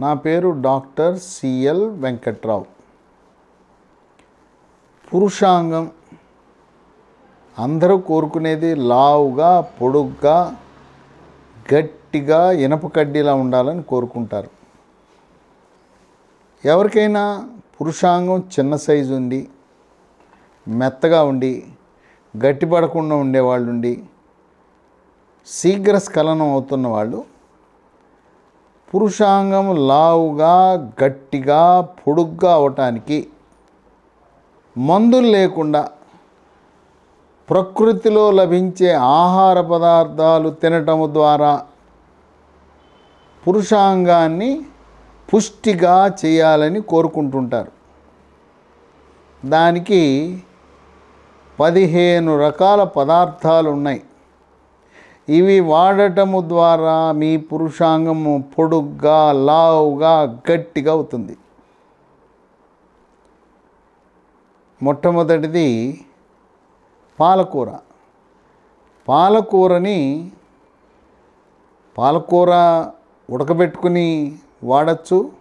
నా పేరు doctor CL Venkatrao. పురుషాంగం. అందరూ కోరుకునేది లావుగా పొడుగ్గా గట్టిగా ఇనప కడ్డీలా ఉండాలని కోరుకుంటారు. ఎవరికైనా పురుషాంగం చిన్న సైజు ఉండి మెత్తగా ఉండి గట్టిపడకుండా ఉండేవాళ్ళు ఉండి శీఘ్ర స్ఖలనం అవుతున్న వాళ్ళు పురుషాంగం లావుగా గట్టిగా పొడుగ్గా అవటానికి మందులు లేకుండా ప్రకృతిలో లభించే ఆహార పదార్థాలు తినటం ద్వారా పురుషాంగాన్ని పుష్టిగా చేయాలని కోరుకుంటుంటారు. దానికి పదిహేను రకాల పదార్థాలు ఉన్నాయి. ఇవి వాడటము ద్వారా మీ పురుషాంగము పొడుగ్గా లావుగా గట్టిగా అవుతుంది. మొట్టమొదటిది పాలకూర. పాలకూరని పాలకూర ఉడకబెట్టుకుని వాడచ్చు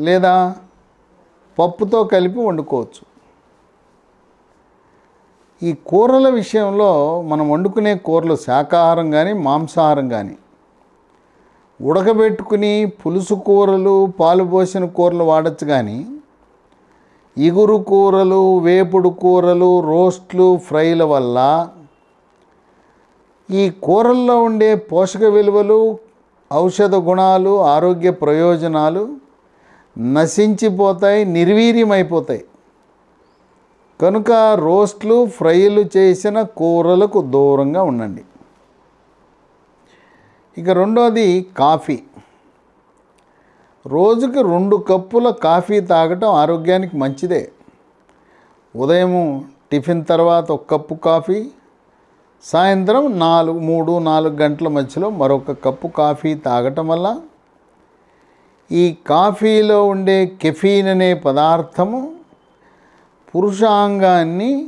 లేదా పప్పుతో కలిపి వండుకోవచ్చు. ఈ కూరల విషయంలో మనం వండుకునే కూరలు శాకాహారం కానీ మాంసాహారం కానీ ఉడకబెట్టుకుని పులుసు కూరలు పాలు పోసిన కూరలు వాడచ్చు కానీ ఇగురు కూరలు వేపుడు కూరలు రోస్ట్లు ఫ్రైల వల్ల ఈ కూరల్లో ఉండే పోషక విలువలు ఔషధ గుణాలు ఆరోగ్య ప్రయోజనాలు నశించిపోతాయి నిర్వీర్యమైపోతాయి. కనుక రోస్ట్లు ఫ్రైలు చేసిన కూరలకు దూరంగా ఉండండి. ఇక రెండోది కాఫీ. రోజుకి రెండు కప్పుల కాఫీ తాగటం ఆరోగ్యానికి మంచిదే. ఉదయం టిఫిన్ తర్వాత ఒక కప్పు కాఫీ సాయంత్రం నాలుగు మూడు నాలుగు గంటల మధ్యలో మరొక కప్పు కాఫీ తాగటం వల్ల ఈ కాఫీలో ఉండే కెఫీన్ అనే పదార్థము పురుషాంగాన్ని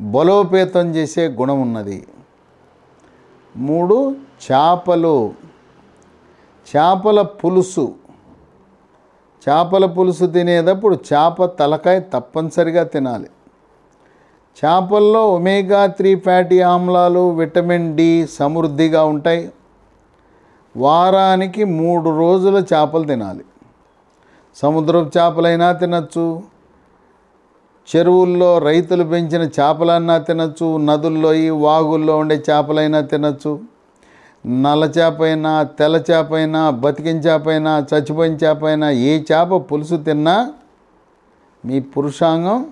బలోపేతం చేసే గుణం ఉన్నది. మూడు చేపలు. చేపల పులుసు. చేపల పులుసు తినేటప్పుడు చేప తలకాయ తప్పనిసరిగా తినాలి. చేపల్లో ఒమేగా త్రీ ఫ్యాటీ ఆమ్లాలు విటమిన్ డి సమృద్ధిగా ఉంటాయి. వారానికి మూడు రోజుల చేపలు తినాలి. సముద్రపు చేపలైనా తినచ్చు. చెరువుల్లో రైతులు పెంచిన చేపలన్నా తినచ్చు నదుల్లో ఈ వాగుల్లో ఉండే చేపలైనా తినచ్చు. నల్ల చేప అయినా తెల్ల చేప అయినా బతికిన చేప అయినా చచ్చిపోయిన చేప అయినా ఏ చేప పులుసు తిన్నా మీ పురుషాంగం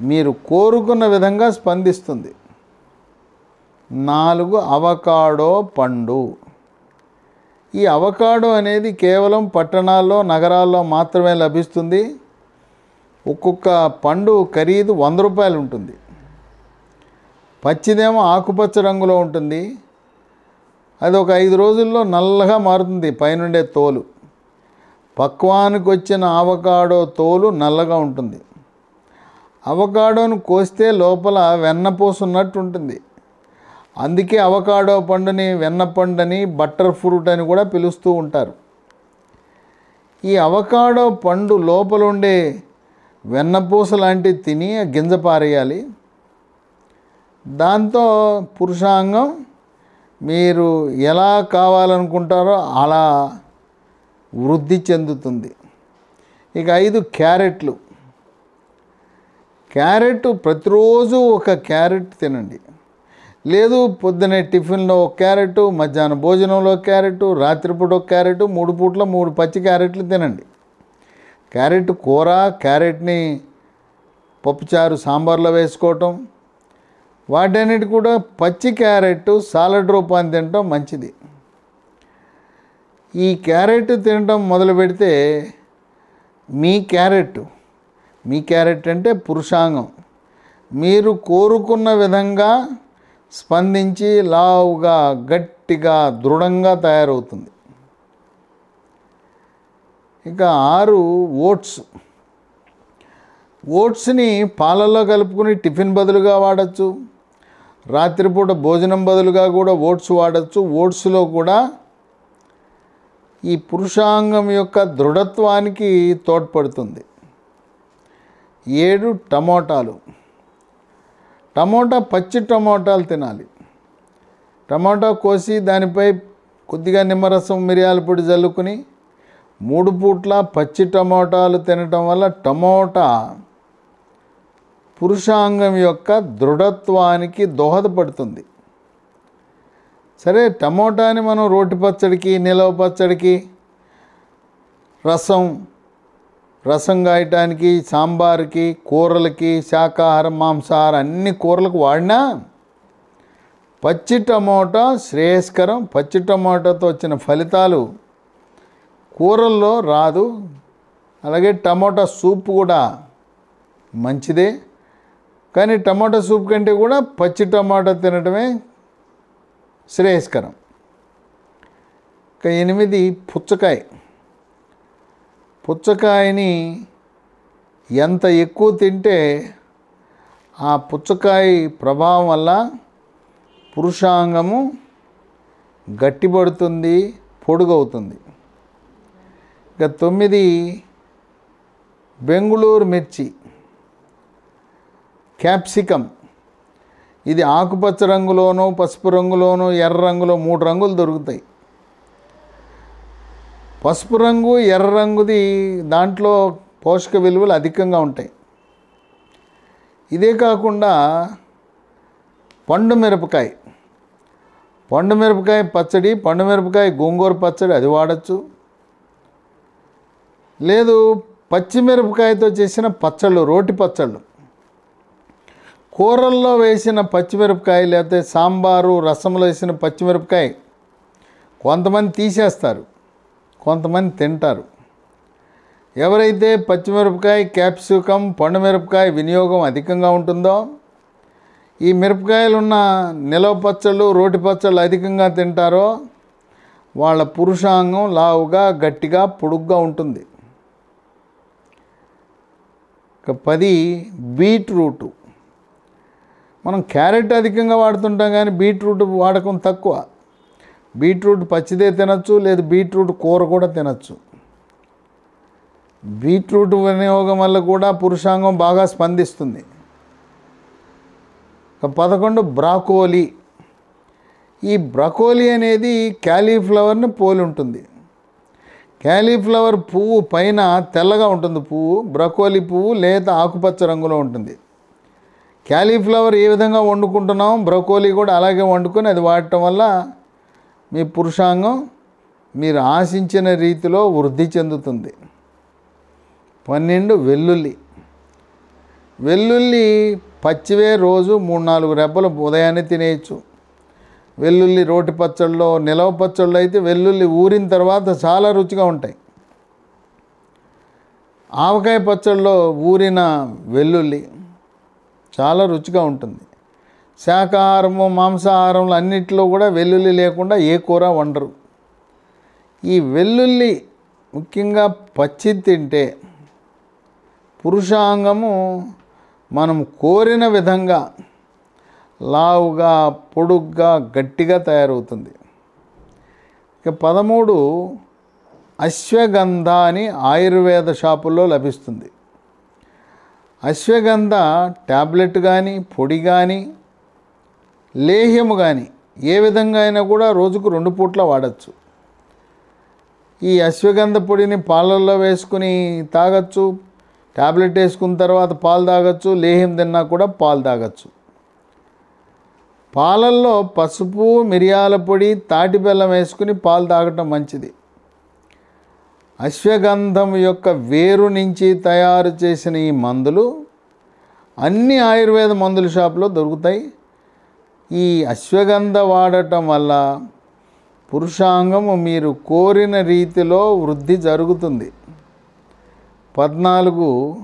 మీరు కోరుకున్న విధంగా స్పందిస్తుంది. నాలుగు అవకాడో పండు. ఈ అవకాడో అనేది కేవలం పట్టణాల్లో నగరాల్లో మాత్రమే లభిస్తుంది. ఒక్కొక్క పండు ఖరీదు వంద రూపాయలు ఉంటుంది. పచ్చిదేమో ఆకుపచ్చ రంగులో ఉంటుంది. అది ఒక ఐదు రోజుల్లో నల్లగా మారుతుంది పైనుండే తోలు. పక్వానికి వచ్చిన అవకాడో తోలు నల్లగా ఉంటుంది. అవకాడోను కోస్తే లోపల వెన్నపోసున్నట్టు ఉంటుంది. అందుకే అవకాడో పండుని వెన్న పండుని బటర్ ఫ్రూట్ అని కూడా పిలుస్తూ ఉంటారు. ఈ అవకాడో పండు లోపల ఉండే వెన్నపూస లాంటివి తిని గింజ పారేయాలి. దాంతో పురుషాంగం మీరు ఎలా కావాలనుకుంటారో అలా వృద్ధి చెందుతుంది. ఇక ఐదు క్యారెట్లు. క్యారెట్ ప్రతిరోజు ఒక క్యారెట్ తినండి. లేదు పొద్దునే టిఫిన్లో ఒక క్యారెట్ మధ్యాహ్నం భోజనంలో క్యారెట్ రాత్రిపూట ఒక క్యారెట్ మూడు పూట్ల మూడు పచ్చి క్యారెట్లు తినండి. క్యారెట్ కూర క్యారెట్ని పప్పుచారు సాంబార్లో వేసుకోవటం. వాటన్నిటి కూడా పచ్చి క్యారెట్ సాలడ్ రూపాన్ని తినటం మంచిది. ఈ క్యారెట్ తినటం మొదలు పెడితే మీ క్యారెట్ మీ క్యారెట్ అంటే పురుషాంగం. మీరు కోరుకున్న విధంగా స్పందించి లావుగా గట్టిగా దృఢంగా తయారవుతుంది. ఇంకా ఆరు ఓట్స్. ఓట్స్ని పాలల్లో కలుపుకుని టిఫిన్ బదులుగా వాడచ్చు. రాత్రిపూట భోజనం బదులుగా కూడా ఓట్స్ వాడచ్చు. ఓట్స్లో కూడా ఈ పురుషాంగం యొక్క దృఢత్వానికి తోడ్పడుతుంది. ఏడు టమోటాలు. టమోటా పచ్చి టమోటాలు తినాలి. టమోటా కోసి దానిపై కొద్దిగా నిమ్మరసం మిరియాల పొడి జల్లుకుని మూడు పూట్ల పచ్చి టమోటాలు తినటం వల్ల టమోటా పురుషాంగం యొక్క దృఢత్వానికి దోహదపడుతుంది. సరే టమోటాని మనం రోటి పచ్చడికి నిలవ పచ్చడికి రసం రసం గాయటానికి సాంబార్కి కూరలకి శాకాహారం మాంసాహారం అన్ని కూరలకు వాడినా పచ్చి టమోటా శ్రేయస్కరం. పచ్చి టమోటాతో వచ్చిన ఫలితాలు కూరల్లో రాదు. అలాగే టమోటా సూప్ కూడా మంచిదే. కానీ టమాటా సూప్ కంటే కూడా పచ్చి టమాటా తినడమే శ్రేయస్కరం. ఇక ఎనిమిది పుచ్చకాయ. పుచ్చకాయని ఎంత ఎక్కువ తింటే ఆ పుచ్చకాయ ప్రభావం వల్ల పురుషాంగము గట్టిపడుతుంది పొడుగవుతుంది. ఇక తొమ్మిది బెంగుళూరు మిర్చి క్యాప్సికమ్ ఇది ఆకుపచ్చ రంగులోనూ పసుపు రంగులోనూ ఎర్ర రంగులో మూడు రంగులు దొరుకుతాయి. పసుపు రంగు ఎర్ర రంగుది దాంట్లో పోషక విలువలు అధికంగా ఉంటాయి. ఇదే కాకుండా పండు మిరపకాయ. పండు మిరపకాయ పచ్చడి పండు మిరపకాయ గోంగూర పచ్చడి అది వాడచ్చు. లేదు పచ్చిమిరపకాయతో చేసిన పచ్చళ్ళు రోటి పచ్చళ్ళు. కూరల్లో వేసిన పచ్చిమిరపకాయ లేకపోతే సాంబారు రసంలో వేసిన పచ్చిమిరపకాయ కొంతమంది తీసేస్తారు కొంతమంది తింటారు. ఎవరైతే పచ్చిమిరపకాయ క్యాప్సికమ్ పండు మిరపకాయ వినియోగం అధికంగా ఉంటుందో ఈ మిరపకాయలు ఉన్న నిలవ పచ్చళ్ళు రోటి పచ్చళ్ళు అధికంగా తింటారో వాళ్ళ పురుషాంగం లావుగా గట్టిగా పొడుగ్గా ఉంటుంది. ఇక పది బీట్రూటు. మనం క్యారెట్ అధికంగా వాడుతుంటాం కానీ బీట్రూట్ వాడకం తక్కువ. బీట్రూట్ పచ్చిదే తినచ్చు లేదు బీట్రూట్ కూర కూడా తినచ్చు. బీట్రూట్ వినియోగం వల్ల కూడా పురుషాంగం బాగా స్పందిస్తుంది. పదకొండు బ్రాకోలీ. ఈ బ్రకోలీ అనేది క్యాలీఫ్లవర్ని పోలి ఉంటుంది. క్యాలీఫ్లవర్ పువ్వు పైన తెల్లగా ఉంటుంది పువ్వు బ్రకోలి పువ్వు లేత ఆకుపచ్చ రంగులో ఉంటుంది. క్యాలీఫ్లవర్ ఏ విధంగా వండుకుంటున్నాం బ్రకోలి కూడా అలాగే వండుకొని అది వాడటం వల్ల మీ పురుషాంగం మీరు ఆశించిన రీతిలో వృద్ధి చెందుతుంది. పన్నెండు వెల్లుల్లి. వెల్లుల్లి పచ్చివే రోజు మూడు నాలుగు రెబ్బలు ఉదయాన్నే తినేయచ్చు. వెల్లుల్లి రోటి పచ్చళ్ళలో నిలవ పచ్చళ్ళు అయితే వెల్లుల్లి ఊరిన తర్వాత చాలా రుచిగా ఉంటాయి. ఆవకాయ పచ్చళ్ళలో ఊరిన వెల్లుల్లి చాలా రుచిగా ఉంటుంది. శాకాహారము మాంసాహారంలో అన్నిటిలో కూడా వెల్లుల్లి లేకుండా ఏ కూర వండరు. ఈ వెల్లుల్లి ముఖ్యంగా పచ్చి తింటే పురుషాంగము మనం కోరిన విధంగా లావుగా పొడుగ్గా గట్టిగా తయారవుతుంది. ఇక పదమూడు అశ్వగంధ అని ఆయుర్వేద షాపుల్లో లభిస్తుంది. అశ్వగంధ ట్యాబ్లెట్ కానీ పొడి కానీ లేహ్యము కానీ ఏ విధంగా అయినా కూడా రోజుకు రెండు పూట్ల వాడచ్చు. ఈ అశ్వగంధ పొడిని పాలల్లో వేసుకుని తాగొచ్చు ట్యాబ్లెట్ వేసుకున్న తర్వాత పాలు తాగొచ్చు లేహ్యం తిన్నా కూడా పాలు తాగొచ్చు. పాలల్లో పసుపు మిరియాల పొడి తాటి బెల్లం వేసుకుని పాలు తాగటం మంచిది. అశ్వగంధం యొక్క వేరు నుంచి తయారు చేసిన ఈ మందులు అన్ని ఆయుర్వేద మందుల షాపులో దొరుకుతాయి. ఈ అశ్వగంధ వాడటం వల్ల పురుషాంగము మీరు కోరిన రీతిలో వృద్ధి జరుగుతుంది. పద్నాలుగు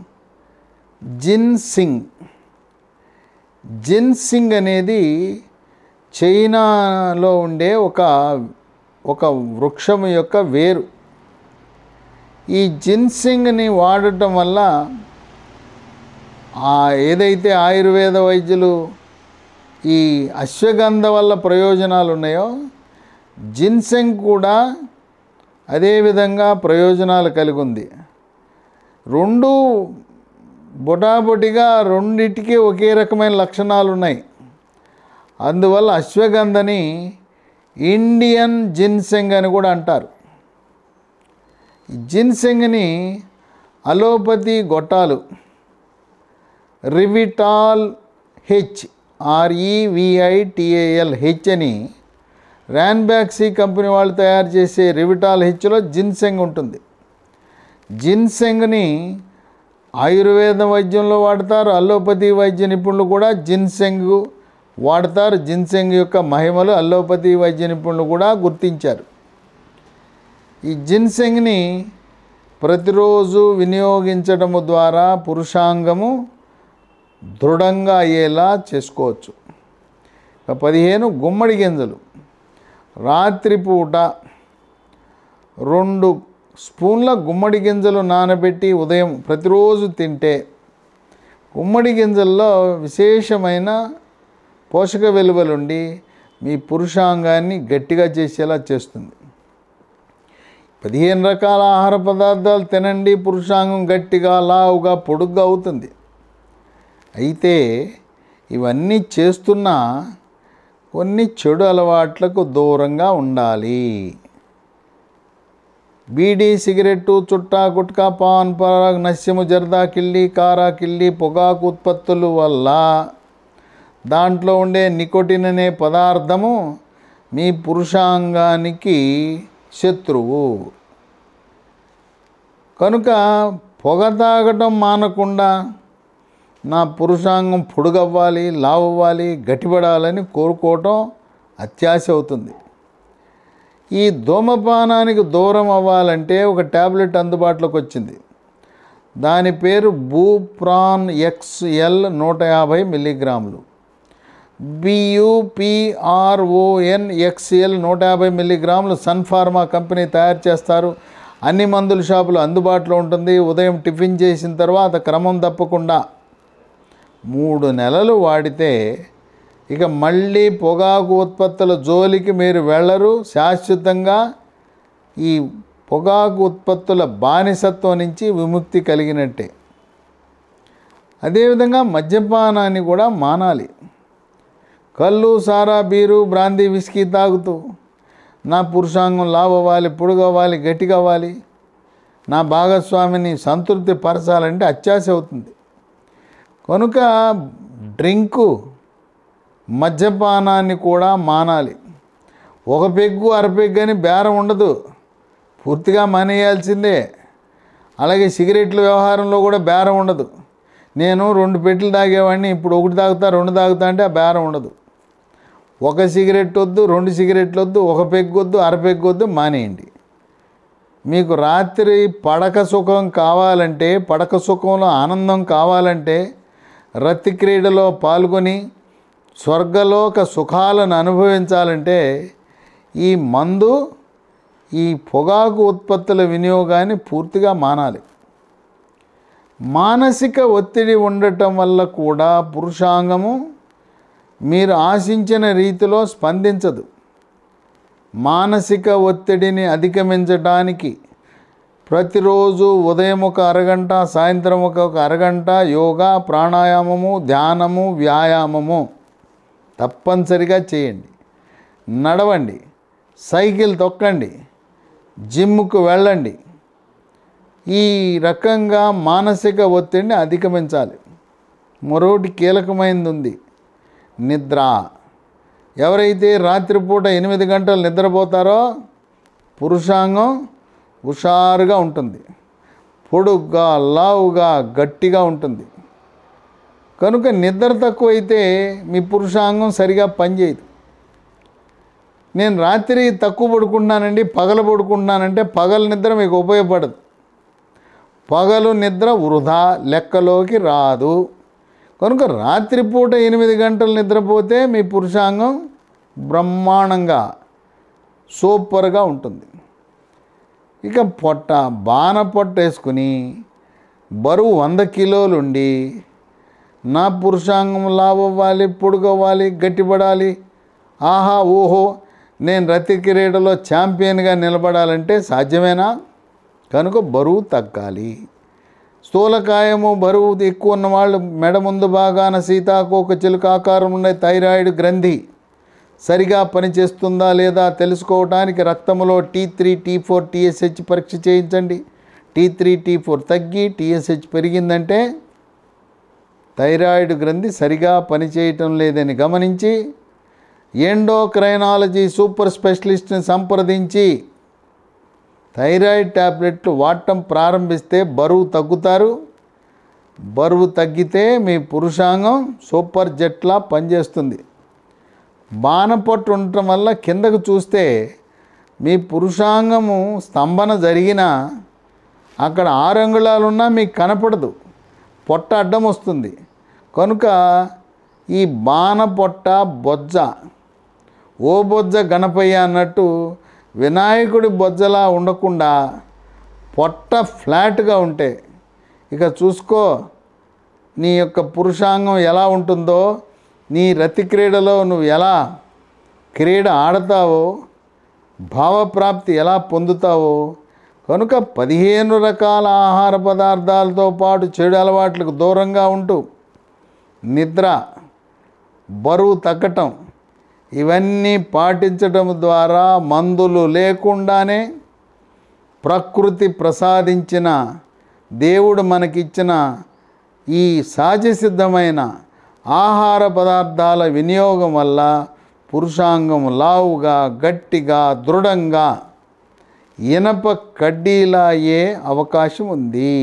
జిన్సింగ్ జిన్సింగ్ అనేది చైనాలో ఉండే ఒక ఒక వృక్షం యొక్క వేరు. ఈ జిన్సింగ్ని వాడటం వల్ల ఆ ఏదైతే ఆయుర్వేద వైద్యులు ఈ అశ్వగంధ వల్ల ప్రయోజనాలు ఉన్నాయో జిన్సెంగ్ కూడా అదేవిధంగా ప్రయోజనాలు కలిగి ఉంది. రెండు బొటాబొటిగా రెండిటికి ఒకే రకమైన లక్షణాలు ఉన్నాయి అందువల్ల అశ్వగంధని ఇండియన్ జిన్సెంగ్ అని కూడా అంటారు. జిన్సెంగ్ని అలోపతి గొట్టాలు రివిటాల్ హెచ్ ఆర్ఈవిఐటిఏఎల్ హెచ్ అని ర్యాన్బ్యాక్సీ కంపెనీ వాళ్ళు తయారు చేసే రివిటాల్ హెచ్లో జిన్సెంగ్ ఉంటుంది. జిన్సెంగ్ని ఆయుర్వేద వైద్యంలో వాడతారు అల్లోపతి వైద్య నిపుణులు కూడా జిన్సెంగ్ వాడతారు. జిన్సెంగ్ యొక్క మహిమలు అల్లోపతి వైద్య నిపుణులు కూడా గుర్తించారు. ఈ జిన్సెంగ్ని ప్రతిరోజు వినియోగించడము ద్వారా పురుషాంగము దృఢంగా అయ్యేలా చేసుకోవచ్చు. పదిహేను గుమ్మడి గింజలు. రాత్రిపూట రెండు స్పూన్ల గుమ్మడి గింజలు నానబెట్టి ఉదయం ప్రతిరోజు తింటే గుమ్మడి గింజల్లో విశేషమైన పోషక విలువలుండి మీ పురుషాంగాన్ని గట్టిగా చేసేలా చేస్తుంది. పదిహేను రకాల ఆహార పదార్థాలు తినండి పురుషాంగం గట్టిగా లావుగా పొడుగ్గా అవుతుంది. అయితే ఇవన్నీ చేస్తున్నా కొన్ని చెడు అలవాట్లకు దూరంగా ఉండాలి. బీడీ సిగరెట్టు చుట్టా గుట్కా పాన్ పరాగ్ నస్యము జర్దా కిల్లి కారా కిల్లి పొగాకు ఉత్పత్తుల వల్ల దాంట్లో ఉండే నికోటిన్ అనే పదార్థము మీ పురుషాంగానికి శత్రువు. కనుక పొగ తాగటం మానకుండా నా పురుషాంగం పొడుగవ్వాలి లావవ్వాలి గట్టిపడాలని కోరుకోవటం అత్యాశ అవుతుంది. ఈ ధూమపానానికి దూరం అవ్వాలంటే ఒక ట్యాబ్లెట్ అందుబాటులోకి వచ్చింది. దాని పేరు బూప్రాన్ ఎక్స్ఎల్ నూట యాభై మిల్లీగ్రాములు. బియుపిఆర్ఓఎన్ ఎక్స్ఎల్ నూట యాభై మిల్లీగ్రాములు సన్ ఫార్మా కంపెనీ తయారు చేస్తారు. అన్ని మందుల షాపులు అందుబాటులో ఉంటుంది. ఉదయం టిఫిన్ చేసిన తర్వాత క్రమం తప్పకుండా మూడు నెలలు వాడితే ఇక మళ్ళీ పొగాకు ఉత్పత్తుల జోలికి మీరు వెళ్ళరు. శాశ్వతంగా ఈ పొగాకు ఉత్పత్తుల బానిసత్వం నుంచి విముక్తి కలిగినట్టే. అదేవిధంగా మద్యపానాన్ని కూడా మానాలి. కళ్ళు సారా బీరు బ్రాందీ విస్కీ తాగుతూ నా పురుషాంగం లావవ్వాలి పొడుగవ్వాలి గట్టిగవ్వాలి. నా భాగస్వామిని సంతృప్తి పరచాలంటే అత్యాశ అవుతుంది. కనుక డ్రింకు మద్యపానాన్ని కూడా మానాలి. ఒక పెగ్గు అరపెగ్గు అని బేరం ఉండదు. పూర్తిగా మానేయాల్సిందే. అలాగే సిగరెట్ల వ్యవహారంలో కూడా బేరం ఉండదు. నేను రెండు పెట్టెలు తాగేవాడిని ఇప్పుడు ఒకటి తాగుతా రెండు తాగుతా అంటే ఆ బేరం ఉండదు. ఒక సిగరెట్ వద్దు రెండు సిగరెట్లు వద్దు ఒక పెగ్గు వద్దు అరపెగ్గు వద్దు మానేయండి. మీకు రాత్రి పడక సుఖం కావాలంటే పడక సుఖంలో ఆనందం కావాలంటే రతి క్రీడలో పాల్గొని స్వర్గలోక సుఖాలను అనుభవించాలంటే ఈ మందు ఈ పొగాకు ఉత్పత్తుల వినియోగాన్ని పూర్తిగా మానాలి. మానసిక ఒత్తిడి ఉండటం వల్ల కూడా పురుషాంగము మీరు ఆశించిన రీతిలో స్పందించదు. మానసిక ఒత్తిడిని అధిగమించడానికి ప్రతిరోజు ఉదయం ఒక అరగంట సాయంత్రం ఒక ఒక అరగంట యోగా ప్రాణాయామము ధ్యానము వ్యాయామము తప్పనిసరిగా చేయండి. నడవండి. సైకిల్ తొక్కండి. జిమ్కు వెళ్ళండి. ఈ రకంగా మానసిక ఒత్తిడిని అధిగమించాలి. మరోటి కీలకమైనది ఉంది నిద్ర. ఎవరైతే రాత్రిపూట ఎనిమిది గంటలు నిద్రపోతారో పురుషాంగం హుషారుగా ఉంటుంది. పొడుగ్గా లావుగా గట్టిగా ఉంటుంది. కనుక నిద్ర తక్కువైతే మీ పురుషాంగం సరిగా పనిచేయదు. నేను రాత్రి తక్కువ పడుకుంటున్నానండి పగలు పడుకుంటున్నానంటే పగలు నిద్ర మీకు ఉపయోగపడదు. పగలు నిద్ర వృధా లెక్కలోకి రాదు. కనుక రాత్రిపూట ఎనిమిది గంటలు నిద్రపోతే మీ పురుషాంగం బ్రహ్మాండంగా సూపర్గా ఉంటుంది. ఇక పొట్ట బాణ పొట్ట వేసుకుని బరువు వంద కిలోలుండి నా పురుషాంగం లావవ్వాలి పొడుగవ్వాలి గట్టిపడాలి. ఆహా ఓహో నేను రతి క్రీడలో ఛాంపియన్గా నిలబడాలంటే సాధ్యమేనా? కనుక బరువు తగ్గాలి. స్థూలకాయము బరువు ఎక్కువ ఉన్న వాళ్ళు మెడ ముందు భాగాన సీతాకోక చిలుక ఆకారం ఉండే థైరాయిడ్ గ్రంథి సరిగా పనిచేస్తుందా లేదా తెలుసుకోవడానికి రక్తంలో T three T four TSH పరీక్ష చేయించండి. టీ త్రీ టీ ఫోర్ తగ్గి టీఎస్హెచ్ పెరిగిందంటే థైరాయిడ్ గ్రంథి సరిగా పనిచేయటం లేదని గమనించి ఎండోక్రైనాలజీ సూపర్ స్పెషలిస్ట్ని సంప్రదించి థైరాయిడ్ ట్యాబ్లెట్లు వాడటం ప్రారంభిస్తే బరువు తగ్గుతారు. బరువు తగ్గితే మీ పురుషాంగం సూపర్ జెట్లా పనిచేస్తుంది. బాణపట్టు ఉండటం వల్ల కిందకు చూస్తే మీ పురుషాంగము స్తంభన జరిగినా అక్కడ ఆరు అంగుళాలున్నా మీకు కనపడదు. పొట్ట అడ్డం వస్తుంది. కనుక ఈ బాణ పొట్ట బొజ్జ ఓ బొజ్జ గణపయ్య అన్నట్టు వినాయకుడి బొజ్జలా ఉండకుండా పొట్ట ఫ్లాట్గా ఉంటే ఇక చూసుకో నీ యొక్క పురుషాంగం ఎలా ఉంటుందో నీ రతి క్రీడలో నువ్వు ఎలా క్రీడ ఆడతావో భావప్రాప్తి ఎలా పొందుతావో కనుక పదిహేను రకాల ఆహార పదార్థాలతో పాటు చెడు అలవాట్లకు దూరంగా ఉంటూ నిద్ర బరువు తగ్గటం ఇవన్నీ పాటించటం ద్వారా మందులు లేకుండానే ప్రకృతి ప్రసాదించిన దేవుడు మనకిచ్చిన ఈ సహజసిద్ధమైన ఆహార పదార్థాల వినియోగం వల్ల పురుషాంగం లావుగా గట్టిగా దృఢంగా ఇనప కడ్డీలా అయ్యే అవకాశం ఉంది.